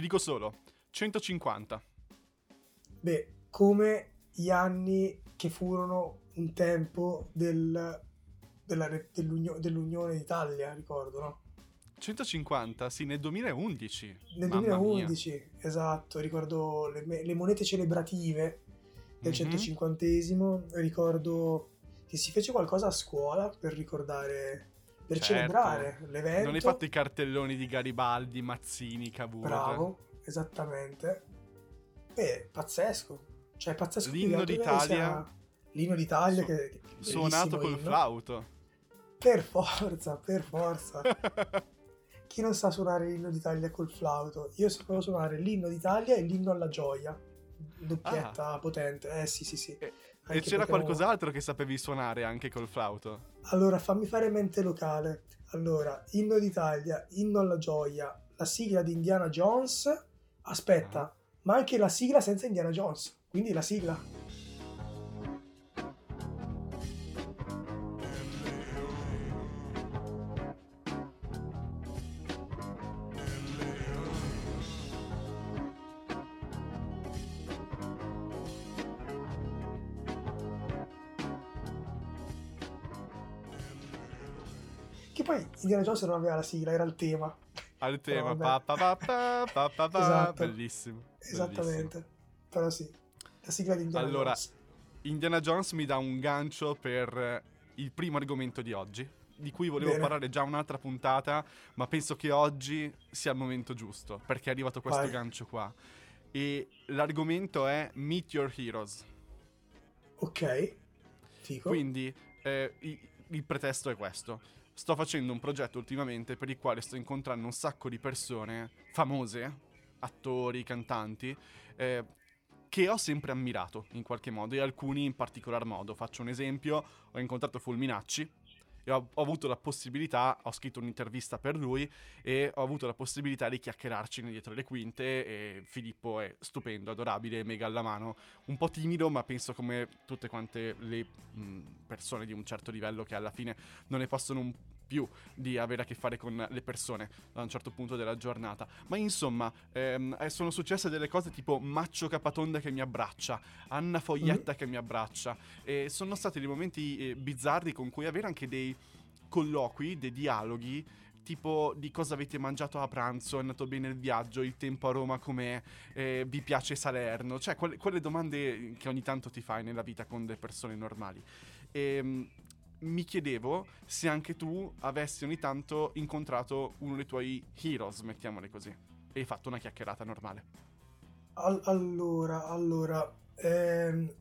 Ti dico solo 150. Beh, come gli anni che furono un tempo del, della, dell'Unione, dell'Unione d'Italia, ricordo, no? 150, sì, nel 2011. Nel Mamma 2011, mia. esatto, ricordo le, le monete celebrative del Mhm. 150esimo, ricordo che si fece qualcosa a scuola per ricordare, per Certo. celebrare l'evento. Non hai fatto i cartelloni di Garibaldi, Mazzini, Cavour. Bravo, esattamente. Beh, pazzesco. Cioè, pazzesco. L'inno d'Italia- L'inno d'Italia Su- che, che- Suonato col inno. flauto. Per forza, per forza. Chi non sa suonare l'inno d'Italia col flauto? Io sapevo suonare l'inno d'Italia e l'inno alla gioia. Doppietta potente. Eh sì, sì, sì. Ah. E- e c'era qualcos'altro che sapevi suonare anche col flauto? Allora, fammi fare mente locale. Allora, inno d'Italia, inno alla gioia, la sigla di Indiana Jones. Aspetta, Ah. ma anche la sigla senza Indiana Jones. Quindi la sigla. Indiana Jones non aveva la sigla, era il tema. Al tema, vabbè. pa, pa, pa, pa, pa, pa, pa. Esatto. bellissimo. Esattamente. Però sì, la sigla di Indiana Allora, Jones. Indiana Jones mi dà un gancio per eh, il primo argomento di oggi, di cui volevo Bene. parlare già un'altra puntata, ma penso che oggi sia il momento giusto, perché è arrivato questo Vai. gancio qua. E l'argomento è Meet Your Heroes. Ok. Fico. Quindi eh, i- il pretesto è questo. Sto facendo un progetto ultimamente per il quale sto incontrando un sacco di persone famose, attori, cantanti, eh, che ho sempre ammirato in qualche modo e alcuni in particolar modo. Faccio un esempio, ho incontrato Fulminacci ho, ho avuto la possibilità, ho scritto un'intervista per lui e ho avuto la possibilità di chiacchierarci dietro le quinte e Filippo è stupendo, adorabile, mega alla mano, un po' timido ma penso come tutte quante le mh, persone di un certo livello che alla fine non ne possono un più di avere a che fare con le persone da un certo punto della giornata. Ma insomma, ehm, eh, sono successe delle cose tipo Maccio Capatonda che mi abbraccia, Anna Foglietta che mi abbraccia, e sono stati dei momenti eh, bizzarri con cui avere anche dei colloqui, dei dialoghi. Tipo di cosa avete mangiato a pranzo, è andato bene il viaggio, il tempo a Roma com'è, eh, vi piace Salerno, cioè quelle, quelle domande che ogni tanto ti fai nella vita con delle persone normali. E, mi chiedevo se anche tu avessi ogni tanto incontrato uno dei tuoi heroes, mettiamole così, e hai fatto una chiacchierata normale. Al- allora, allora, ehm,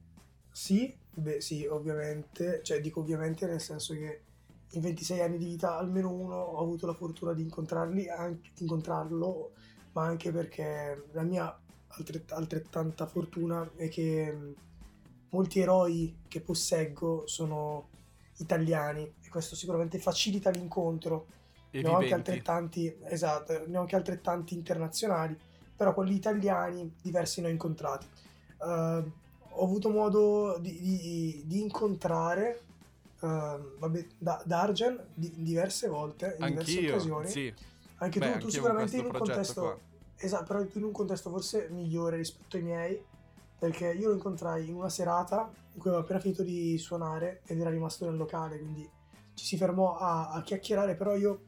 sì, beh sì, ovviamente, cioè dico ovviamente nel senso che in 26 anni di vita almeno uno ho avuto la fortuna di anche, incontrarlo, ma anche perché la mia altret- altrettanta fortuna è che mh, molti eroi che posseggo sono italiani e questo sicuramente facilita l'incontro. E ne ho anche altrettanti, esatto, ne ho anche altrettanti internazionali, però quelli italiani diversi ne ho incontrati. Eh, ho avuto modo di, di- di incontrare eh, vabbè, da, Dargen di- diverse volte, in diverse Anch'io, occasioni. sì. Anche Beh, tu, tu sicuramente in un contesto, qua. esatto, però in un contesto forse migliore rispetto ai miei, perché io lo incontrai in una serata in cui avevo appena finito di suonare ed era rimasto nel locale, quindi ci si fermò a, a chiacchierare, però io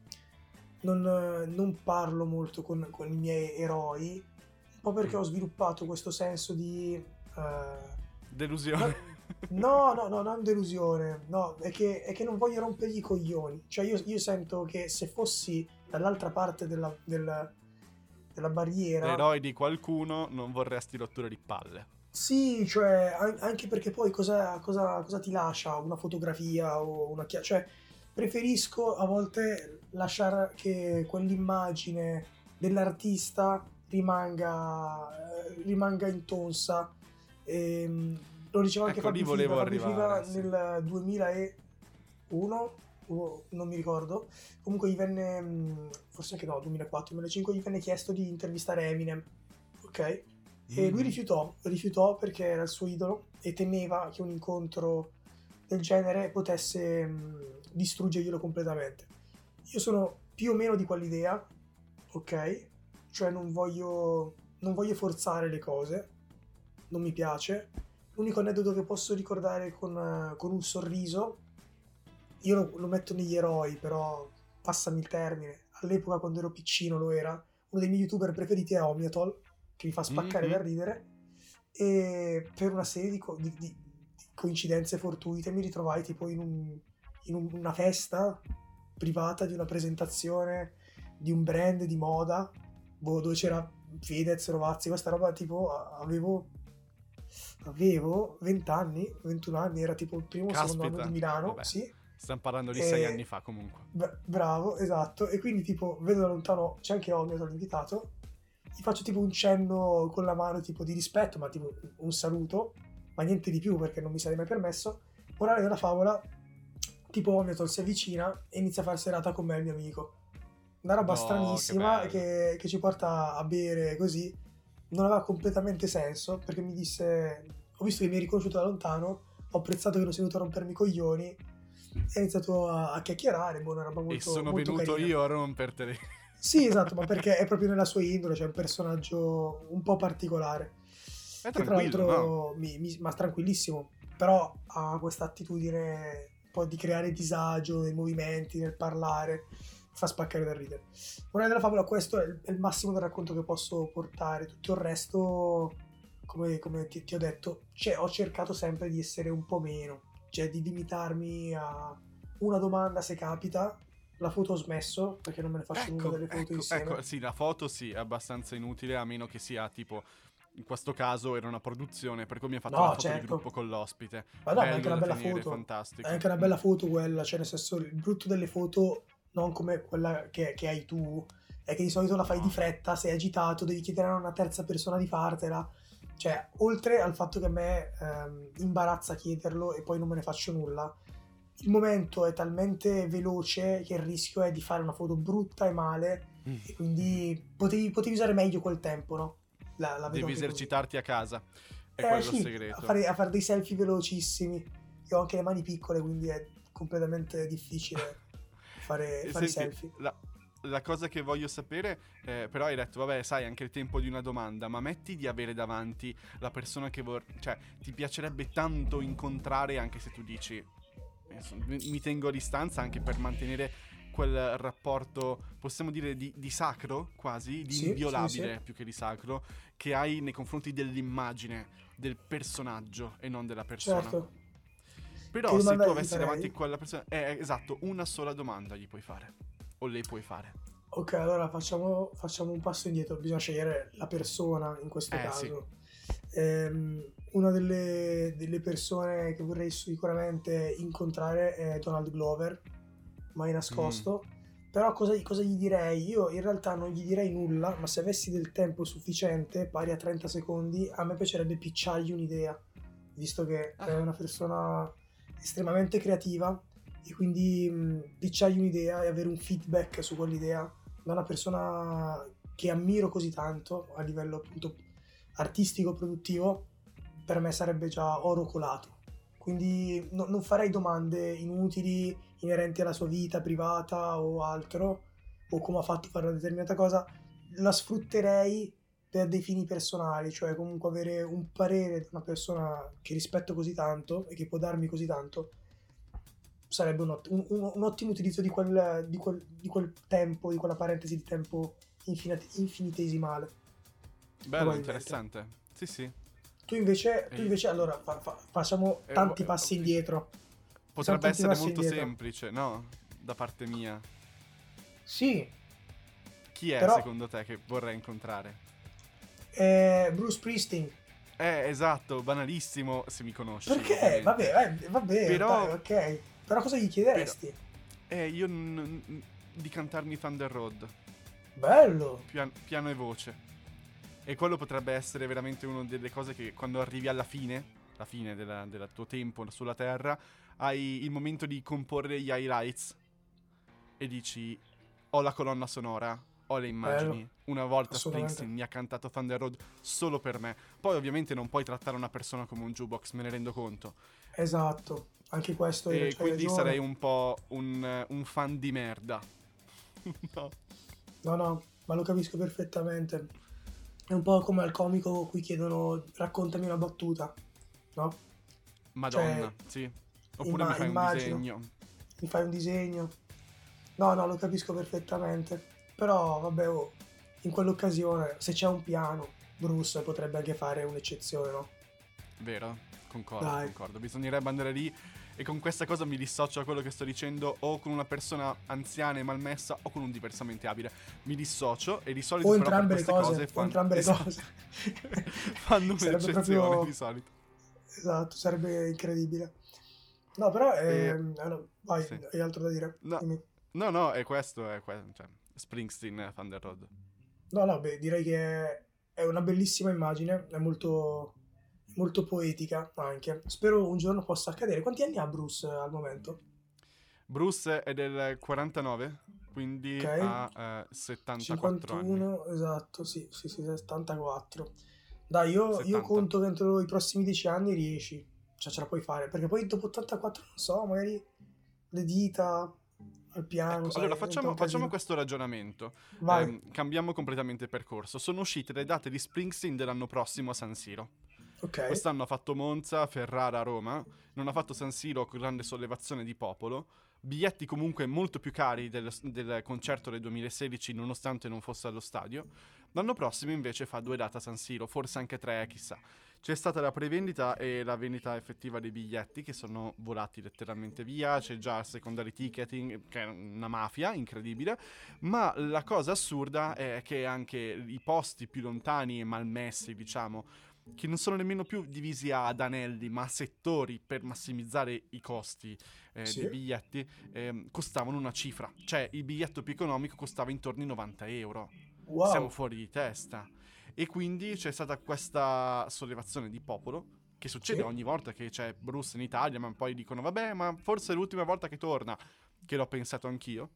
non, non parlo molto con, con i miei eroi, un po' perché ho sviluppato questo senso di... eh, Delusione. No, no, no, non delusione, no, è che, è che non voglio rompergli i coglioni. Cioè, io, io sento che se fossi dall'altra parte della, del- della barriera, L'eroe di qualcuno non vorresti rotture di palle. Sì, cioè, an- anche perché poi cosa, cosa- cosa ti lascia una fotografia o una chia- Cioè, preferisco a volte lasciare che quell'immagine dell'artista rimanga, eh, rimanga intonsa. Ehm, lo diceva anche Ecco, Fabio volevo Fabio arrivare, sì. nel 2001 o non mi ricordo comunque gli venne mh, forse anche no 2004 2005 gli venne chiesto di intervistare Eminem ok e lui Mhm. rifiutò, rifiutò perché era il suo idolo e temeva che un incontro del genere potesse mh, distruggerglielo completamente. Io sono più o meno di quell'idea, ok? cioè non voglio, non voglio forzare le cose, non mi piace. L'unico aneddoto che posso ricordare con, con un sorriso, io lo, lo metto negli eroi, però passami il termine, all'epoca quando ero piccino lo era, uno dei miei youtuber preferiti è Omniatol, che mi fa spaccare Mhm. da ridere, e per una serie di, co- di- di- di coincidenze fortuite mi ritrovai tipo in, un- in un- una festa privata di una presentazione di un brand di moda, boh, dove c'era Fedez, Rovazzi, questa roba tipo avevo... Avevo 20 anni, 21 anni, era tipo il primo o secondo Caspita, anno di Milano, vabbè. sì, Stiamo parlando di E- sei anni fa comunque. Bra- bravo, esatto. E quindi tipo vedo da lontano, c'è anche Omnia, l'ho invitato, gli faccio tipo un cenno con la mano tipo di rispetto, ma tipo un saluto, ma niente di più perché non mi sarei mai permesso. Morale della favola, tipo Omniatol si avvicina e inizia a fare serata con me e il mio amico. Una roba No, che stranissima bello. che, che ci porta a bere così. Non aveva completamente senso perché mi disse, ho visto che mi hai riconosciuto da lontano, ho apprezzato che non sei venuto a rompermi i coglioni e ho iniziato a, a chiacchierare, boh, una roba molto e sono molto venuto carina. io a rompertele. Sì, esatto, ma perché è proprio nella sua indole, c'è un personaggio un po' particolare. È Che tra l'altro, no? mi- mi- ma tranquillissimo, però ha questa attitudine un po' di creare disagio nei movimenti, nel parlare, fa spaccare da ridere. Morale della favola, questo è il, è il massimo del racconto che posso portare, tutto il resto, come, come ti, ti ho detto, cioè, ho cercato sempre di essere un po' meno, cioè di limitarmi a una domanda se capita, la foto ho smesso perché non me ne faccio Ecco, delle foto ecco, insieme. ecco, sì, la foto sì, è abbastanza inutile, a meno che sia tipo... In questo caso era una produzione, per cui mi ha fatto No, la foto di certo. gruppo con l'ospite. Ma no, ma è Bello anche una bella tenere, foto. fantastico. È anche una bella foto quella, cioè nel senso il brutto delle foto, non come quella che, che hai tu, è che di solito la fai No. di fretta, sei agitato, devi chiedere a una terza persona di fartela. Cioè, oltre al fatto che a me ehm, imbarazza chiederlo e poi non me ne faccio nulla, il momento è talmente veloce che il rischio è di fare una foto brutta e male Mm. e quindi potevi, potevi usare meglio quel tempo, no? La, la Devi anche così. esercitarti a casa. È Eh, quello sì, il segreto. A fare, a fare dei selfie velocissimi. Io ho anche le mani piccole, quindi è completamente difficile fare, E fare senti, selfie. La, la cosa che voglio sapere, eh, però hai detto, vabbè, sai, anche il tempo di una domanda, ma metti di avere davanti la persona che vor- cioè, ti piacerebbe tanto incontrare, anche se tu dici, eh, mi tengo a distanza anche per mantenere quel rapporto, possiamo dire, di, di sacro, quasi, di Sì, inviolabile, sì, sì. più che di sacro, che hai nei confronti dell'immagine, del personaggio e non della persona. Certo. Però se tu avessi davanti quella persona... Eh, esatto, una sola domanda gli puoi fare. O lei puoi fare. Ok, allora facciamo, facciamo un passo indietro. Bisogna scegliere la persona in questo Eh, caso. Ehm, una delle, delle persone che vorrei sicuramente incontrare è Donald Glover, mai nascosto. Mm. Però cosa, cosa gli direi? Io in realtà non gli direi nulla, ma se avessi del tempo sufficiente, pari a 30 secondi, a me piacerebbe picciargli un'idea, visto che è Ah. una persona estremamente creativa e quindi mh, picciargli un'idea e avere un feedback su quell'idea da una persona che ammiro così tanto a livello appunto artistico produttivo per me sarebbe già oro colato quindi no- non farei domande inutili inerenti alla sua vita privata o altro o come ha fatto a fare una determinata cosa la sfrutterei per dei fini personali cioè comunque avere un parere da una persona che rispetto così tanto e che può darmi così tanto sarebbe un, ott- un- un- un ottimo utilizzo di quel, di, quel, di quel tempo, di quella parentesi di tempo infinite- infinitesimale. Bello, interessante. Sì, sì. Tu invece, tu invece allora fa- fa- facciamo eh, tanti eh, passi eh, indietro. Potrebbe essere molto indietro. semplice, no? Da parte mia. Sì, Chi è Però- secondo te che vorrei incontrare? eh, Bruce Springsteen. Eh, esatto, banalissimo se mi conosci. Perché? ovviamente. Vabbè, eh, vabbè, Però- dai, ok. Però cosa gli chiederesti? Eh, io n- n- di cantarmi Thunder Road, Bello. pian- piano e voce. E quello potrebbe essere veramente una delle cose che quando arrivi alla fine, la fine del tuo tempo sulla Terra, hai il momento di comporre gli highlights e dici ho la colonna sonora, ho le immagini. Una volta. Springsteen mi ha cantato Thunder Road solo per me. Poi ovviamente non puoi trattare una persona come un jukebox, me ne rendo conto. Esatto. Anche questo hai- E c'hai quindi ragione. sarei un po' un, un fan di merda. no. No, no, ma lo capisco perfettamente. È un po' come al comico cui chiedono raccontami una battuta, no? Madonna, cioè, sì. Oppure imma- mi fai immagino, un disegno. Mi fai un disegno. No, no, lo capisco perfettamente. Però, vabbè, oh, in quell'occasione, se c'è un piano, Bruce potrebbe anche fare un'eccezione, no? Vero, concordo, Dai. concordo. Bisognerebbe andare lì e con questa cosa mi dissocio da quello che sto dicendo o con una persona anziana e malmessa o con un diversamente abile. Mi dissocio e di solito o entrambe le cose, cose fanno, entrambe le cose. fanno un'eccezione proprio... di solito. Esatto, sarebbe incredibile. No, però è... Eh, no, vai, sì. hai altro da dire? No, no, no, è questo, è questo, cioè, Springsteen Thunder Road. No, no, beh, direi che è una bellissima immagine, è molto, molto poetica anche. Spero un giorno possa accadere. Quanti anni ha Bruce al momento? Bruce è del 49, quindi okay. ha eh, 74 51, anni. esatto, sì, sì, sì, 74. Dai, io, io conto che entro i prossimi 10 anni riesci, cioè ce la puoi fare, perché poi dopo 84, non so, magari le dita, al piano. Ecco, allora facciamo, facciamo, questo ragionamento. Eh, cambiamo completamente percorso. Sono uscite le date di Springsteen dell'anno prossimo a San Siro. Okay. Quest'anno ha fatto Monza, Ferrara, Roma. Non ha fatto San Siro con grande sollevazione di popolo. Biglietti comunque molto più cari del, del concerto del 2016, nonostante non fosse allo stadio. L'anno prossimo invece fa due date a San Siro, forse anche tre, chissà. C'è stata la prevendita e la vendita effettiva dei biglietti che sono volati letteralmente via, c'è già il secondary ticketing, che è una mafia incredibile, ma la cosa assurda è che anche i posti più lontani e malmessi, diciamo, che non sono nemmeno più divisi ad anelli, ma a settori per massimizzare i costi eh, sì. dei biglietti, eh, costavano una cifra. Cioè, il biglietto più economico costava intorno ai 90 euro. Wow. Siamo fuori di testa. E quindi c'è stata questa sollevazione di popolo che succede sì. ogni volta che c'è Bruce in Italia, ma poi dicono vabbè, ma forse è l'ultima volta che torna, che l'ho pensato anch'io.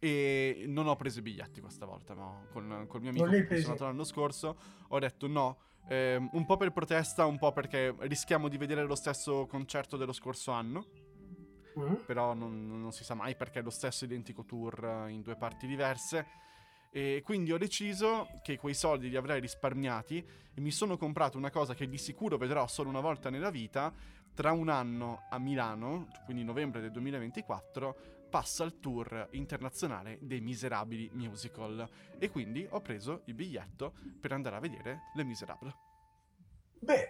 E non ho preso i biglietti questa volta, ma con, col mio amico che sono andato l'anno scorso ho detto no, eh, un po' per protesta, un po' perché rischiamo di vedere lo stesso concerto dello scorso anno. Mm. Però non, non si sa mai perché è lo stesso identico tour in due parti diverse. E quindi ho deciso che quei soldi li avrei risparmiati e mi sono comprato una cosa che di sicuro vedrò solo una volta nella vita. Tra un anno a Milano, quindi novembre del 2024, passa il tour internazionale dei Miserabili Musical. E quindi ho preso il biglietto per andare a vedere Le Miserable. Beh,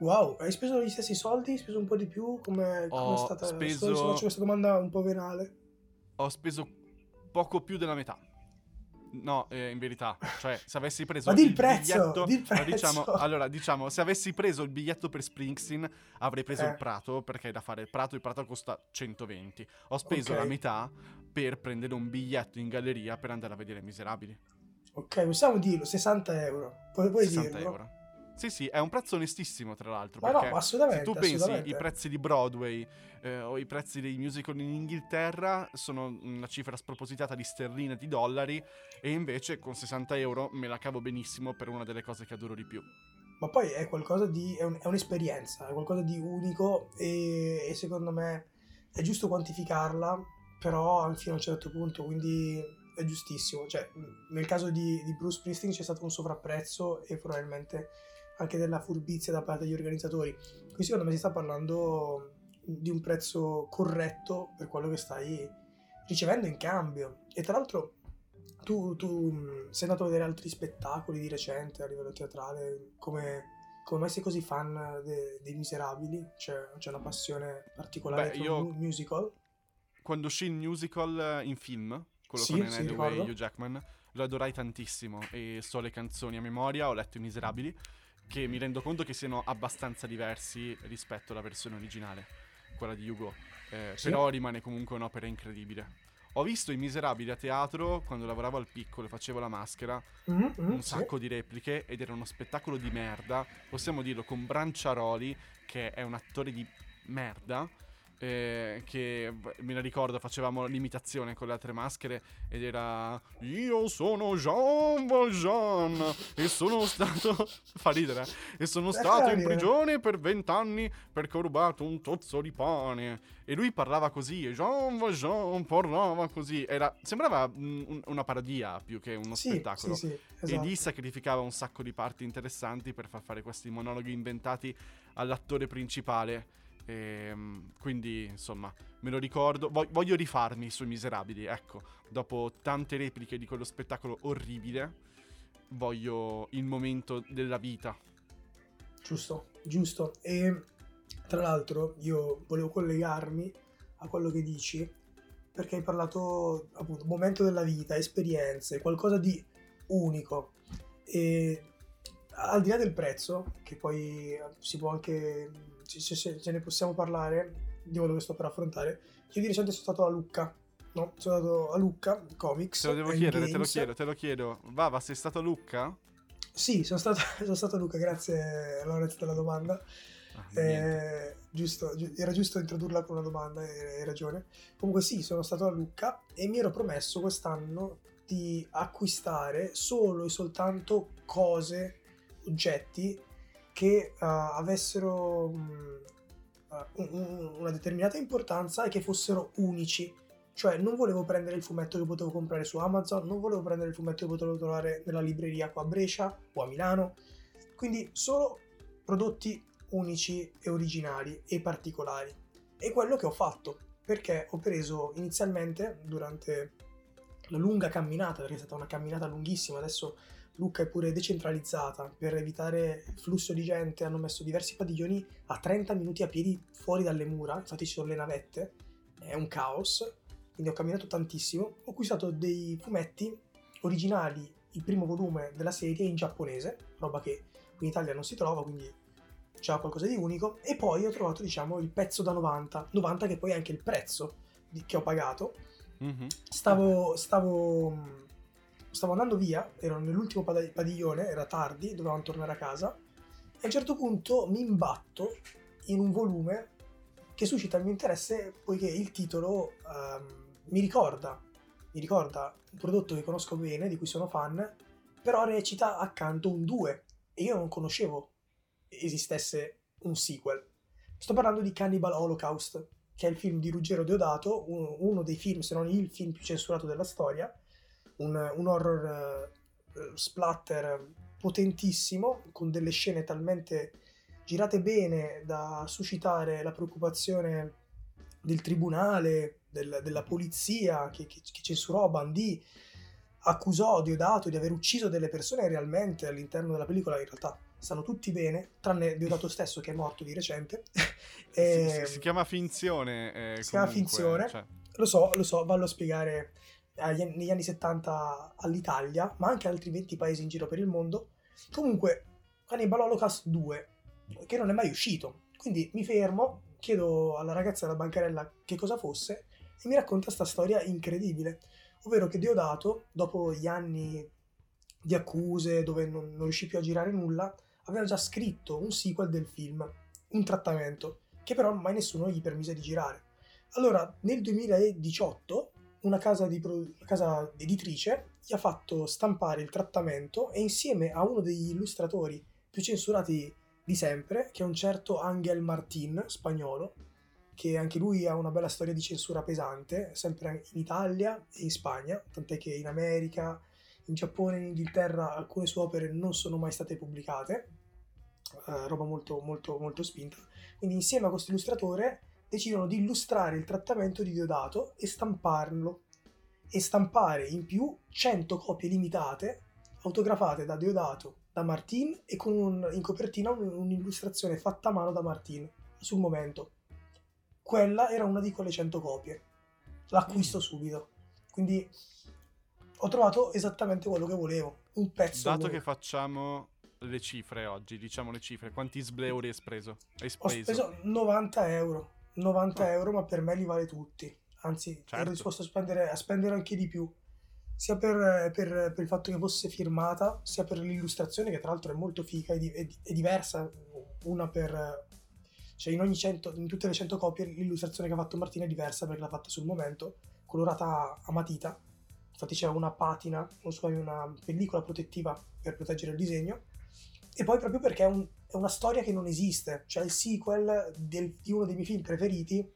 wow, hai speso gli stessi soldi? Hai speso un po' di più? Come, è stata? Speso... Sto, faccio questa domanda un po' venale. Ho speso poco più della metà. No, eh, in verità, cioè, se avessi preso il, il prezzo, biglietto, prezzo. Diciamo, allora, diciamo, se avessi preso il biglietto per Springsteen, avrei preso eh. il Prato, perché è da fare il Prato, il Prato costa 120. Ho speso okay. la metà per prendere un biglietto in galleria per andare a vedere Miserabili. Ok, possiamo dirlo, 60 euro. Puoi, puoi 60 dirlo. euro. Sì, sì, è un prezzo onestissimo, tra l'altro. Ma perché no, assolutamente. Se tu pensi i prezzi di Broadway eh, o i prezzi dei musical in Inghilterra sono una cifra spropositata di sterline, di dollari, e invece con 60 euro me la cavo benissimo per una delle cose che adoro di più. Ma poi è qualcosa di. è, un, è un'esperienza, è qualcosa di unico e, e, secondo me è giusto quantificarla, però fino a un certo punto, quindi è giustissimo. Cioè, nel caso di, di Bruce Springsteen c'è stato un sovrapprezzo e probabilmente anche della furbizia da parte degli organizzatori. Qui secondo me si sta parlando di un prezzo corretto per quello che stai ricevendo in cambio. E tra l'altro tu, tu sei andato a vedere altri spettacoli di recente a livello teatrale, come, come mai sei così fan de, dei Miserabili? C'è, c'è, una passione particolare Beh, io, musical? Quando uscì il musical in film, quello sì, con Anne sì, Hathaway e Hugh Jackman, lo adorai tantissimo e so le canzoni a memoria, ho letto i Miserabili che mi rendo conto che siano abbastanza diversi rispetto alla versione originale, quella di Hugo. Eh, sì. Però rimane comunque un'opera incredibile. Ho visto I Miserabili a teatro quando lavoravo al piccolo e facevo la maschera, mm-hmm, un sacco sì. di repliche ed era uno spettacolo di merda, possiamo dirlo, con Branciaroli, che è un attore di merda, eh, che me la ricordo, facevamo l'imitazione con le altre maschere ed era Io sono Jean Valjean e sono stato... fa ridere, eh? e sono stato in prigione per vent'anni perché ho rubato un tozzo di pane. E lui parlava così, e Jean Valjean parlava così. Era, sembrava un, una parodia più che uno sì, spettacolo. Sì, sì, esatto. E lì sacrificava un sacco di parti interessanti per far fare questi monologhi inventati all'attore principale e, ehm, quindi, insomma, me lo ricordo. Voglio rifarmi sui Miserabili, ecco. Dopo tante repliche di quello spettacolo orribile, voglio il momento della vita. Giusto, giusto. E tra l'altro io volevo collegarmi a quello che dici, perché hai parlato appunto momento della vita, esperienze, qualcosa di unico. E al di là del prezzo, che poi si può anche se, se, se ne possiamo parlare di quello che sto per affrontare. Io di recente sono stato a Lucca. No, sono andato a Lucca Comics. Te lo devo chiedere, Games. te lo chiedo, te lo chiedo. Vava, sei stato a Lucca? Sì, sono stato, sono stato a Lucca, grazie Lorenzo della domanda. Ah, eh, giusto, era giusto introdurla con una domanda, hai ragione. Comunque sì, sono stato a Lucca e mi ero promesso quest'anno di acquistare solo e soltanto cose, oggetti che uh, avessero um, uh, una determinata importanza e che fossero unici. Cioè, non volevo prendere il fumetto che potevo comprare su Amazon, non volevo prendere il fumetto che potevo trovare nella libreria qua a Brescia o a Milano. Quindi solo prodotti unici e originali e particolari. E quello che ho fatto, perché ho preso inizialmente durante la lunga camminata, perché è stata una camminata lunghissima, adesso Lucca è pure decentralizzata, per evitare flusso di gente hanno messo diversi padiglioni a 30 minuti a piedi fuori dalle mura, infatti ci sono le navette, è un caos, quindi ho camminato tantissimo, ho acquistato dei fumetti originali, il primo volume della serie in giapponese, roba che in Italia non si trova, quindi c'è qualcosa di unico, e poi ho trovato diciamo il pezzo da 90, 90 che poi è anche il prezzo che ho pagato. Mm-hmm. Stavo, stavo stavo andando via, ero nell'ultimo padiglione, era tardi, dovevamo tornare a casa, e a un certo punto mi imbatto in un volume che suscita il mio interesse poiché il titolo um, mi ricorda, mi ricorda un prodotto che conosco bene, di cui sono fan, però recita accanto un 2 e io non conoscevo esistesse un sequel. Sto parlando di Cannibal Holocaust, che è il film di Ruggero Deodato, uno dei film, se non il film più censurato della storia, un, un horror uh, splatter potentissimo, con delle scene talmente girate bene da suscitare la preoccupazione del tribunale, del, della polizia che, che, che censurò Bandì, accusò Diodato di aver ucciso delle persone realmente all'interno della pellicola, in realtà stanno tutti bene, tranne Diodato stesso che è morto di recente. e... si, si, si, chiama finzione. Eh, si comunque, chiama finzione. Cioè... Lo so, lo so, vallo a spiegare negli anni 70 all'Italia, ma anche altri 20 paesi in giro per il mondo. Comunque, Cannibal Holocaust 2, che non è mai uscito. Quindi mi fermo, chiedo alla ragazza della bancarella che cosa fosse e mi racconta questa storia incredibile, ovvero che Deodato, dopo gli anni di accuse dove non, non riuscì più a girare nulla, aveva già scritto un sequel del film, un trattamento, che però mai nessuno gli permise di girare. Allora, nel 2018 una casa, di, una casa editrice gli ha fatto stampare il trattamento e insieme a uno degli illustratori più censurati di sempre, che è un certo Angel Martin, spagnolo, che anche lui ha una bella storia di censura pesante, sempre in Italia e in Spagna, tant'è che in America, in Giappone in Inghilterra alcune sue opere non sono mai state pubblicate, uh, roba molto, molto, molto spinta. Quindi insieme a questo illustratore decidono di illustrare il trattamento di Diodato e stamparlo e stampare in più 100 copie limitate autografate da Diodato, da Martin e con un, in copertina un, un'illustrazione fatta a mano da Martin sul momento. Quella era una di quelle 100 copie. L'acquisto mm. subito. Quindi ho trovato esattamente quello che volevo. Un pezzo. Dato che facciamo le cifre oggi, diciamo le cifre, quanti sbleuri hai speso? Hai speso? Ho speso 90 euro. 90 oh. euro, ma per me li vale tutti. Anzi, certo. ero disposto a spendere, a spendere, anche di più. Sia per, per, per, il fatto che fosse firmata, sia per l'illustrazione, che tra l'altro è molto figa e, di, è, è diversa. Una per cioè in ogni 100, in tutte le 100 copie l'illustrazione che ha fatto Martina è diversa perché l'ha fatta sul momento, colorata a matita. Infatti c'è una patina, non so, una pellicola protettiva per proteggere il disegno. E poi proprio perché è, un, è una storia che non esiste, cioè il sequel del, di uno dei miei film preferiti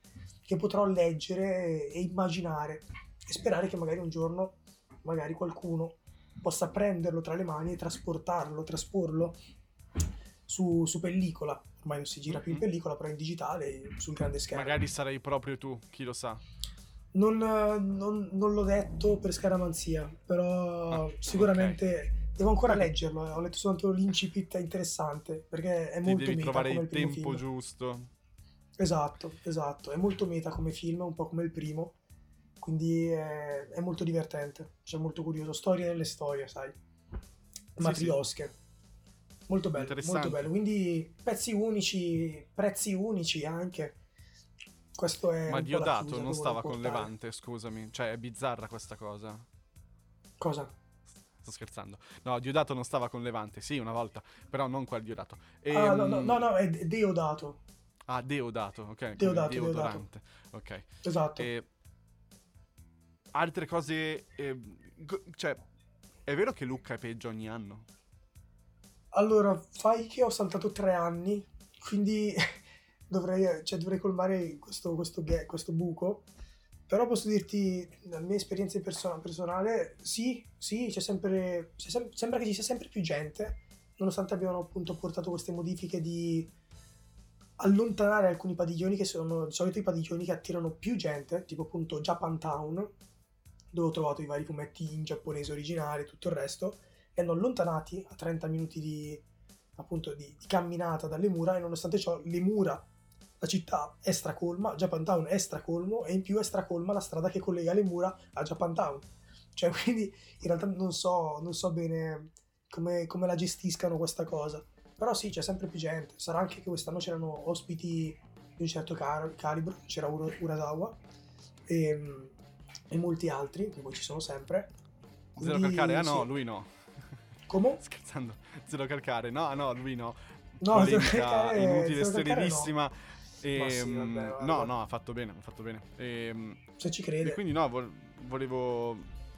che potrò leggere e immaginare e sperare che magari un giorno magari qualcuno possa prenderlo tra le mani e trasportarlo, trasporlo su, su pellicola. Ormai non si gira più in mm-hmm. pellicola, però in digitale, sul grande schermo. Magari sarai proprio tu, chi lo sa. Non, non, non l'ho detto per scaramanzia, però ah, sicuramente okay. Devo ancora leggerlo. Ho letto soltanto l'incipit interessante perché è Ti molto devi meta trovare come il, il tempo film. giusto. Esatto, esatto. È molto meta come film, un po' come il primo. Quindi è, è molto divertente. Cioè, molto curioso. Storie nelle storie, sai. Matriosche. Sì, sì. Molto bello, molto bello. Quindi pezzi unici, prezzi unici anche. Questo è. Ma Diodato non stava con Levante, scusami. Cioè, è bizzarra questa cosa. Cosa? Sto scherzando. No, Diodato non stava con Levante. Sì, una volta, però non quel Diodato. E, ah, no, no, no, no, è Deodato. Ah, Deodato, ok. Deodato, Deodorante. Deodato. Ok. Esatto. E... Altre cose... Eh, cioè, è vero che Lucca è peggio ogni anno? Allora, fai che ho saltato tre anni, quindi dovrei, cioè, dovrei colmare questo, questo, questo, buco. Però posso dirti, la mia esperienza person- personale, sì, sì, c'è sempre, c'è sem- sembra che ci sia sempre più gente, nonostante abbiano appunto portato queste modifiche di allontanare alcuni padiglioni che sono di solito i padiglioni che attirano più gente, tipo appunto Japantown, dove ho trovato i vari fumetti in giapponese originale e tutto il resto, e hanno allontanati a 30 minuti di, appunto, di, di camminata dalle mura e nonostante ciò le mura, la città è stracolma, Japantown è stracolmo e in più è stracolma la strada che collega le mura a Japantown. Cioè quindi in realtà non so, non so bene come, come la gestiscano questa cosa. Però sì, c'è sempre più gente. Sarà anche che quest'anno c'erano ospiti di un certo car- calibro, c'era Ur- Urasawa e, ehm, e, molti altri, che poi ci sono sempre. Quindi, Zero calcare, ah no, sì. lui no. Come? Scherzando, zero calcare, no, no, lui no. No, Polemica inutile, sterilissima. No. E, sì, ehm, vabbè, no, no, ha fatto bene, ha fatto bene. E, ehm, Se ci crede. E quindi no, vo- volevo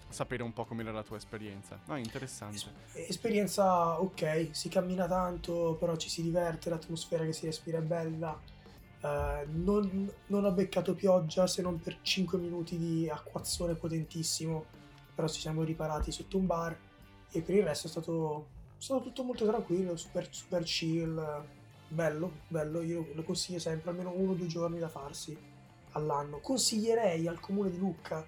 sapere un po' com'era la tua esperienza. No, interessante. Esperienza ok, si cammina tanto, però ci si diverte, l'atmosfera che si respira è bella. Uh, non, non, ho beccato pioggia se non per 5 minuti di acquazzone potentissimo, però ci siamo riparati sotto un bar e per il resto è stato, è stato tutto molto tranquillo, super, super chill, bello, bello, io lo consiglio sempre, almeno uno o due giorni da farsi all'anno. Consiglierei al comune di Lucca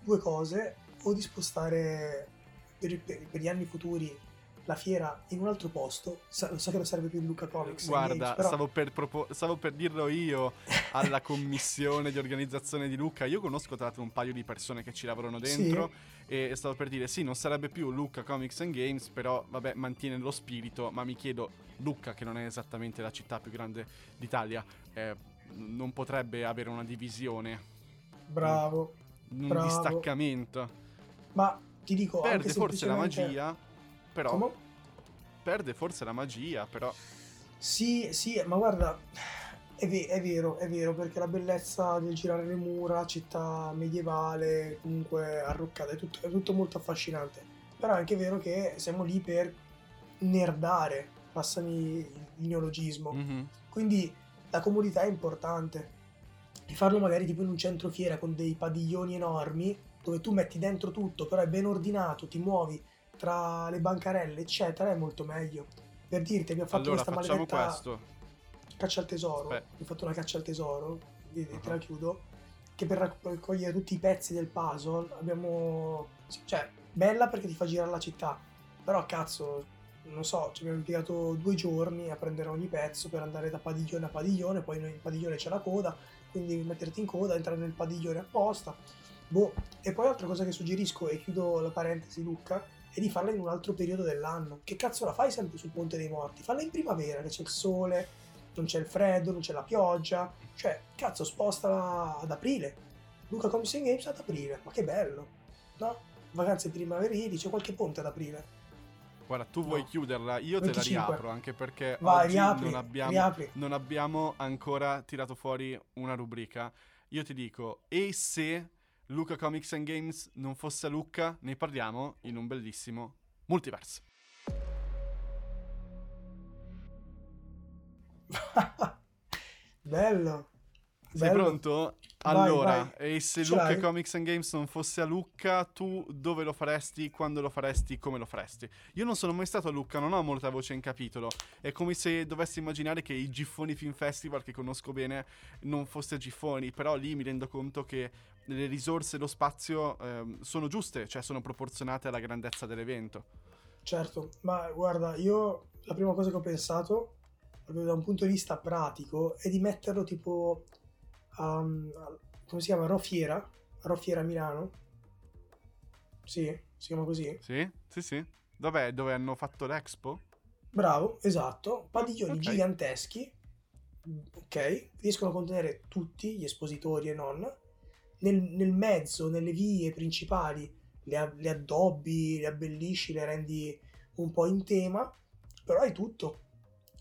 due cose, o di spostare per, per, per, gli anni futuri la fiera in un altro posto. Sa, so che non serve più il Luca Comics. Guarda, Games, però... stavo, per propo- stavo, per dirlo io alla commissione di organizzazione di Luca. Io conosco tra l'altro un paio di persone che ci lavorano dentro. Sì. E stavo per dire, sì, non sarebbe più Lucca Comics and Games, però vabbè, mantiene lo spirito. Ma mi chiedo, Lucca, che non è esattamente la città più grande d'Italia, eh, non potrebbe avere una divisione. Bravo. Un bravo. distaccamento. Ma ti dico perde forse semplicemente... la magia, però Come? perde forse la magia, però Sì, sì, ma guarda, è, ve- è, vero, è vero, perché la bellezza del girare le mura, città medievale, comunque arroccata, è tutto, è tutto molto affascinante. Però è anche vero che siamo lì per nerdare, passami il neologismo. Mm-hmm. Quindi la comodità è importante. E farlo magari tipo in un centro fiera con dei padiglioni enormi dove tu metti dentro tutto, però è ben ordinato, ti muovi tra le bancarelle, eccetera, è molto meglio. Per dirti, abbiamo fatto allora, questa maledetta questo. Caccia al tesoro. Beh. Abbiamo fatto una caccia al tesoro, e uh-huh. te la chiudo, che per raccogliere tutti i pezzi del puzzle abbiamo... Cioè, bella perché ti fa girare la città, però cazzo, non so, ci abbiamo impiegato due giorni a prendere ogni pezzo per andare da padiglione a padiglione, poi nel padiglione c'è la coda, quindi metterti in coda, entrare nel padiglione apposta Boh, e poi altra cosa che suggerisco, e chiudo la parentesi Luca, è di farla in un altro periodo dell'anno. Che cazzo la fai sempre sul Ponte dei Morti? Falla in primavera, che c'è il sole, non c'è il freddo, non c'è la pioggia. Cioè, cazzo, spostala ad aprile. Luca Comics Games ad aprile, ma che bello, no? Vacanze primaverili, c'è qualche ponte ad aprile. Guarda, tu vuoi No. chiuderla, io te 25. la riapro anche perché Vai, oggi riapri, non, abbiamo, riapri. non abbiamo ancora tirato fuori una rubrica. Io ti dico, e se Luca Comics and Games non fosse a Lucca, ne parliamo in un bellissimo multiverse. Bello. Sei Bello. pronto? Vai, Allora, vai. e se Ce Lucca l'hai? Comics and Games non fosse a Lucca, tu dove lo faresti, quando lo faresti, come lo faresti? Io non sono mai stato a Lucca, non ho molta voce in capitolo. È come se dovessi immaginare che i Giffoni Film Festival, che conosco bene, non fosse a Giffoni, però lì mi rendo conto che le risorse e lo spazio ehm, sono giuste, cioè sono proporzionate alla grandezza dell'evento. Certo, ma guarda, io la prima cosa che ho pensato, proprio da un punto di vista pratico, è di metterlo tipo a, a- come si chiama? Rofiera? Rofiera Milano? Sì, si chiama così? Sì? Sì, sì. Dov'è? Dove hanno fatto l'Expo? Bravo, esatto. Padiglioni Ok. giganteschi, ok? Riescono a contenere tutti gli espositori e non. Nel, nel mezzo, nelle vie principali, le, le addobbi, le abbellisci, le rendi un po' in tema, però hai tutto.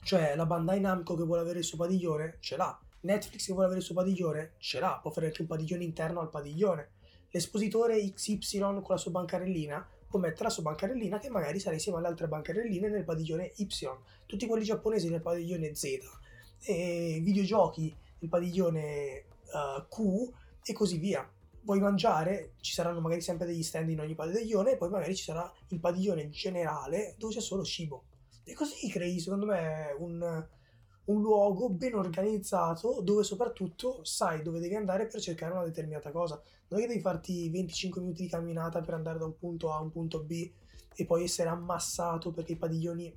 Cioè, la Bandai Namco che vuole avere il suo padiglione, ce l'ha. Netflix che vuole avere il suo padiglione, ce l'ha. Può fare anche un padiglione interno al padiglione. L'espositore XY con la sua bancarellina può mettere la sua bancarellina che magari sarà insieme alle altre bancarelline nel padiglione Y. Tutti quelli giapponesi nel padiglione Z. E videogiochi nel padiglione eh, Q e così via. Vuoi mangiare? Ci saranno magari sempre degli stand in ogni padiglione e poi magari ci sarà il padiglione generale dove c'è solo cibo. E così crei, secondo me, un, un luogo ben organizzato dove soprattutto sai dove devi andare per cercare una determinata cosa. Non è che devi farti 25 minuti di camminata per andare da un punto A a un punto B e poi essere ammassato perché i padiglioni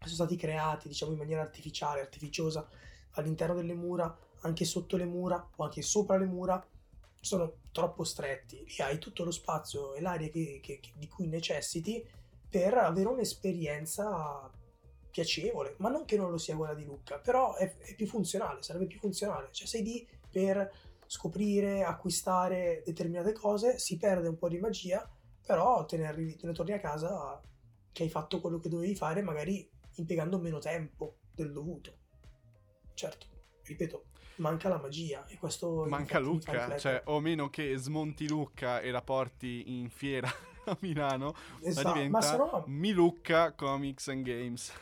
sono stati creati, diciamo, in maniera artificiale, artificiosa, all'interno delle mura, anche sotto le mura o anche sopra le mura, sono troppo stretti. Lì hai tutto lo spazio e l'aria che- che- che- di cui necessiti per avere un'esperienza piacevole, ma non che non lo sia quella di Lucca, però è, è più funzionale, sarebbe più funzionale, cioè sei lì per scoprire, acquistare determinate cose, si perde un po' di magia, però te ne, arrivi, te ne torni a casa che hai fatto quello che dovevi fare, magari impiegando meno tempo del dovuto. Certo, ripeto, manca la magia e questo Manca Lucca, cioè o meno che smonti Lucca e la porti in fiera a Milano, Esatto, ma diventa ma se no, Milucca Comics and Games.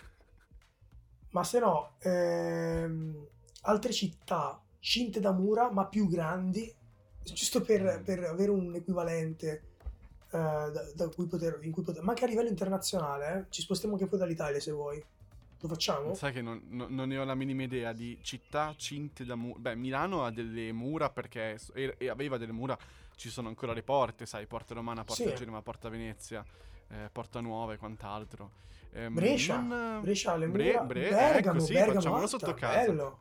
ma se no ehm, altre città cinte da mura ma più grandi, giusto per, Mm. per avere un equivalente eh, da, da cui poter, in cui poter, ma anche a livello internazionale, eh, ci spostiamo anche fuori dall'Italia se vuoi. Lo facciamo? Sai che non, non- non ne ho la minima idea di città cinte da mura. Beh, Milano ha delle mura perché e, e aveva delle mura. Ci sono ancora le porte, sai, Porta Romana, Porta Sì. Genova, Porta Venezia, eh, Porta Nuova e quant'altro. Ehm, Brescia, non- Brescia le Bre- mura, Bre- Bergamo, ecco, sì, Bergamo facciamolo alta, sotto casa. bello.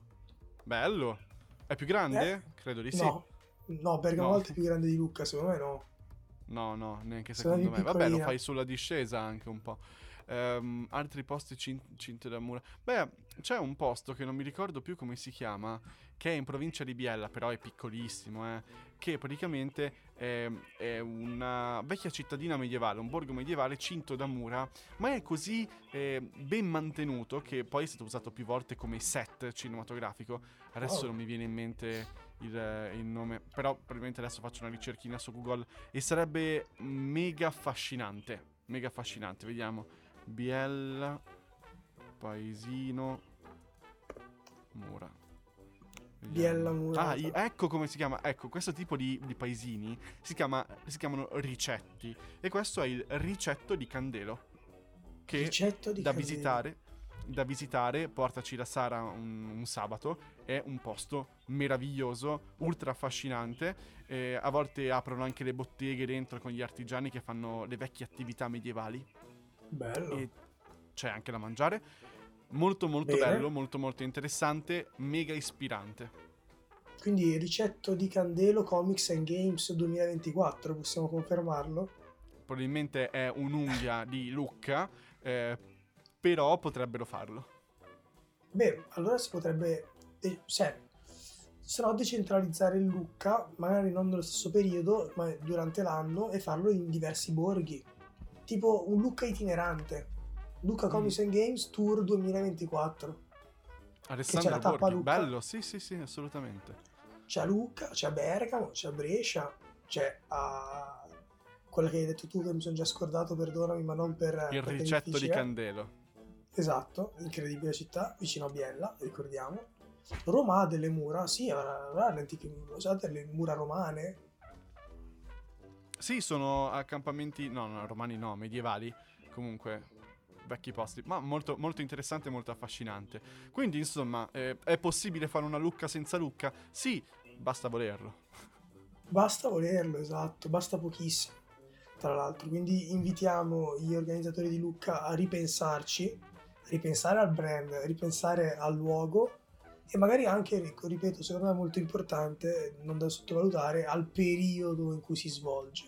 Bello. È più grande? Eh, Credo di sì. No, no, Bergamo No. Alta è più grande di Lucca, secondo me no. No, no, neanche secondo me. Vabbè, lo fai sulla discesa anche un po'. Ehm, altri posti cin- cinte da mura. Beh, c'è un posto che non mi ricordo più come si chiama, che è in provincia di Biella, però è piccolissimo, eh, che praticamente è, è una vecchia cittadina medievale, un borgo medievale cinto da mura, ma è così eh, ben mantenuto che poi è stato usato più volte come set cinematografico. Adesso Wow. non mi viene in mente il, il nome, però probabilmente adesso faccio una ricerchina su Google e sarebbe mega affascinante. Mega affascinante, vediamo. Biella, paesino, mura. Biella Murata. Ah, ecco come si chiama. Ecco, questo tipo di, di paesini si, chiama, si chiamano ricetti. E questo è il ricetto di Candelo. Che Ricetto di da Candela. visitare, da visitare, portaci la Sara un, un sabato. È un posto meraviglioso, ultra affascinante. eh, a volte aprono anche le botteghe dentro con gli artigiani che fanno le vecchie attività medievali. Bello. E c'è anche da mangiare. Molto molto Bene. bello, molto molto interessante, mega ispirante. Quindi ricetto di Candelo Comics and Games 2024, possiamo confermarlo? Probabilmente è un'unghia di Lucca, eh, però potrebbero farlo. Beh, allora si potrebbe, se, se no decentralizzare il Lucca, magari non nello stesso periodo, ma durante l'anno, e farlo in diversi borghi. Tipo un Lucca itinerante. Luca Comics and Games Tour 2024. Alessandro la tappa Borghi, Lucca. bello, sì, sì, sì, assolutamente. C'è a Lucca, c'è a Bergamo, c'è a Brescia, c'è a quella che hai detto tu che mi sono già scordato, perdonami, ma non per... Il ricetto di. Candelo. Esatto, incredibile città, vicino a Biella, ricordiamo. Roma ha delle mura, sì, avrà avrà le antiche, sa, delle mura romane. Sì, sono accampamenti, no, no, romani no, medievali, comunque vecchi posti, ma molto, molto interessante e molto affascinante. Quindi, insomma, eh, è possibile fare una Lucca senza Lucca? Sì, basta volerlo. Basta volerlo, esatto, basta pochissimo, tra l'altro. Quindi invitiamo gli organizzatori di Lucca a ripensarci, a ripensare al brand, a ripensare al luogo e magari anche, ecco, ripeto, secondo me è molto importante, non da sottovalutare, al periodo in cui si svolge.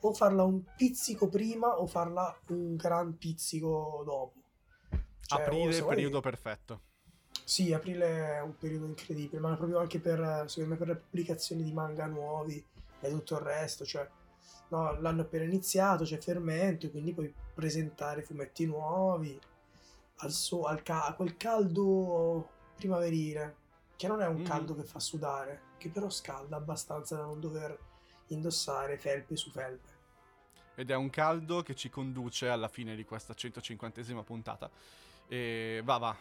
O farla un pizzico prima o farla un gran pizzico dopo. Cioè, Aprile, se vuoi- periodo perfetto. sì, aprile è un periodo incredibile, ma proprio anche per, secondo me, per le pubblicazioni di manga nuovi e tutto il resto, cioè, no, l'hanno appena iniziato, c'è fermento, quindi puoi presentare fumetti nuovi, al so- al ca- a quel caldo primaverile, che non è un Mhm. caldo che fa sudare, che però scalda abbastanza da non dover indossare felpe su felpe. Ed è un caldo che ci conduce alla fine di questa 150esima puntata. E va, va.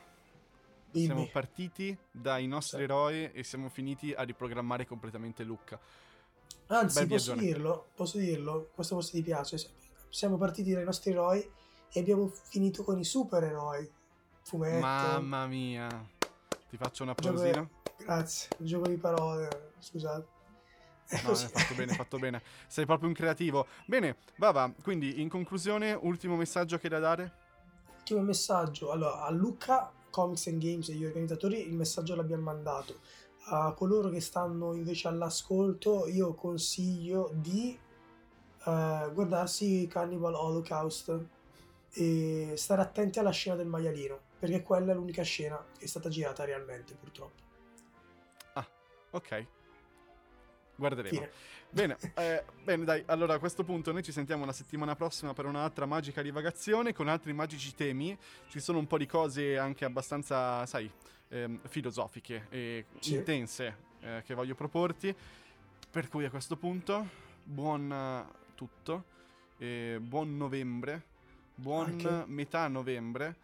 Dimmi. Siamo partiti dai nostri Sì. eroi e siamo finiti a riprogrammare completamente Lucca. Anzi, posso dirlo, posso dirlo, questo forse ti piace. Siamo partiti dai nostri eroi e abbiamo finito con i supereroi. Fumetto. Mamma mia. Ti faccio un applausino? Grazie, un gioco di parole, scusate. No, hai fatto bene, hai fatto bene. Sei proprio un creativo. Bene, va, va. Quindi, in conclusione, ultimo messaggio che hai da dare? Ultimo messaggio. Allora, a Luca, Comics and Games e gli organizzatori il messaggio l'abbiamo mandato. A coloro che stanno invece all'ascolto, io consiglio di eh, guardarsi Cannibal Holocaust e stare attenti alla scena del maialino, perché quella è l'unica scena che è stata girata realmente, purtroppo. Ok. Guarderemo. Fine. Bene, eh, bene, dai. Allora, a questo punto noi ci sentiamo la settimana prossima per un'altra magica divagazione con altri magici temi. Ci sono un po' di cose anche abbastanza, sai, ehm, filosofiche e Sì. intense eh, che voglio proporti. Per cui a questo punto, buon eh, tutto, e buon novembre, buon Anche. metà novembre.